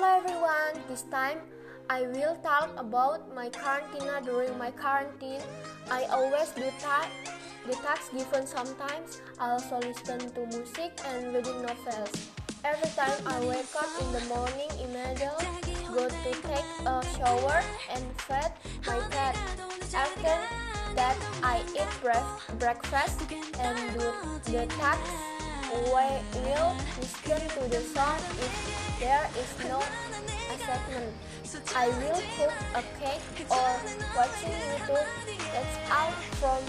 Hello everyone, this time I will talk about my quarantine during my quarantine. I always do that. The tasks given sometimes. I also listen to music and reading novels. Every time I wake up in the morning immediately go to take a shower and feed my cat. After that I eat breakfast and do the. Will listen to the song if there is no assignment. I will cook a cake or watching YouTube. That's all from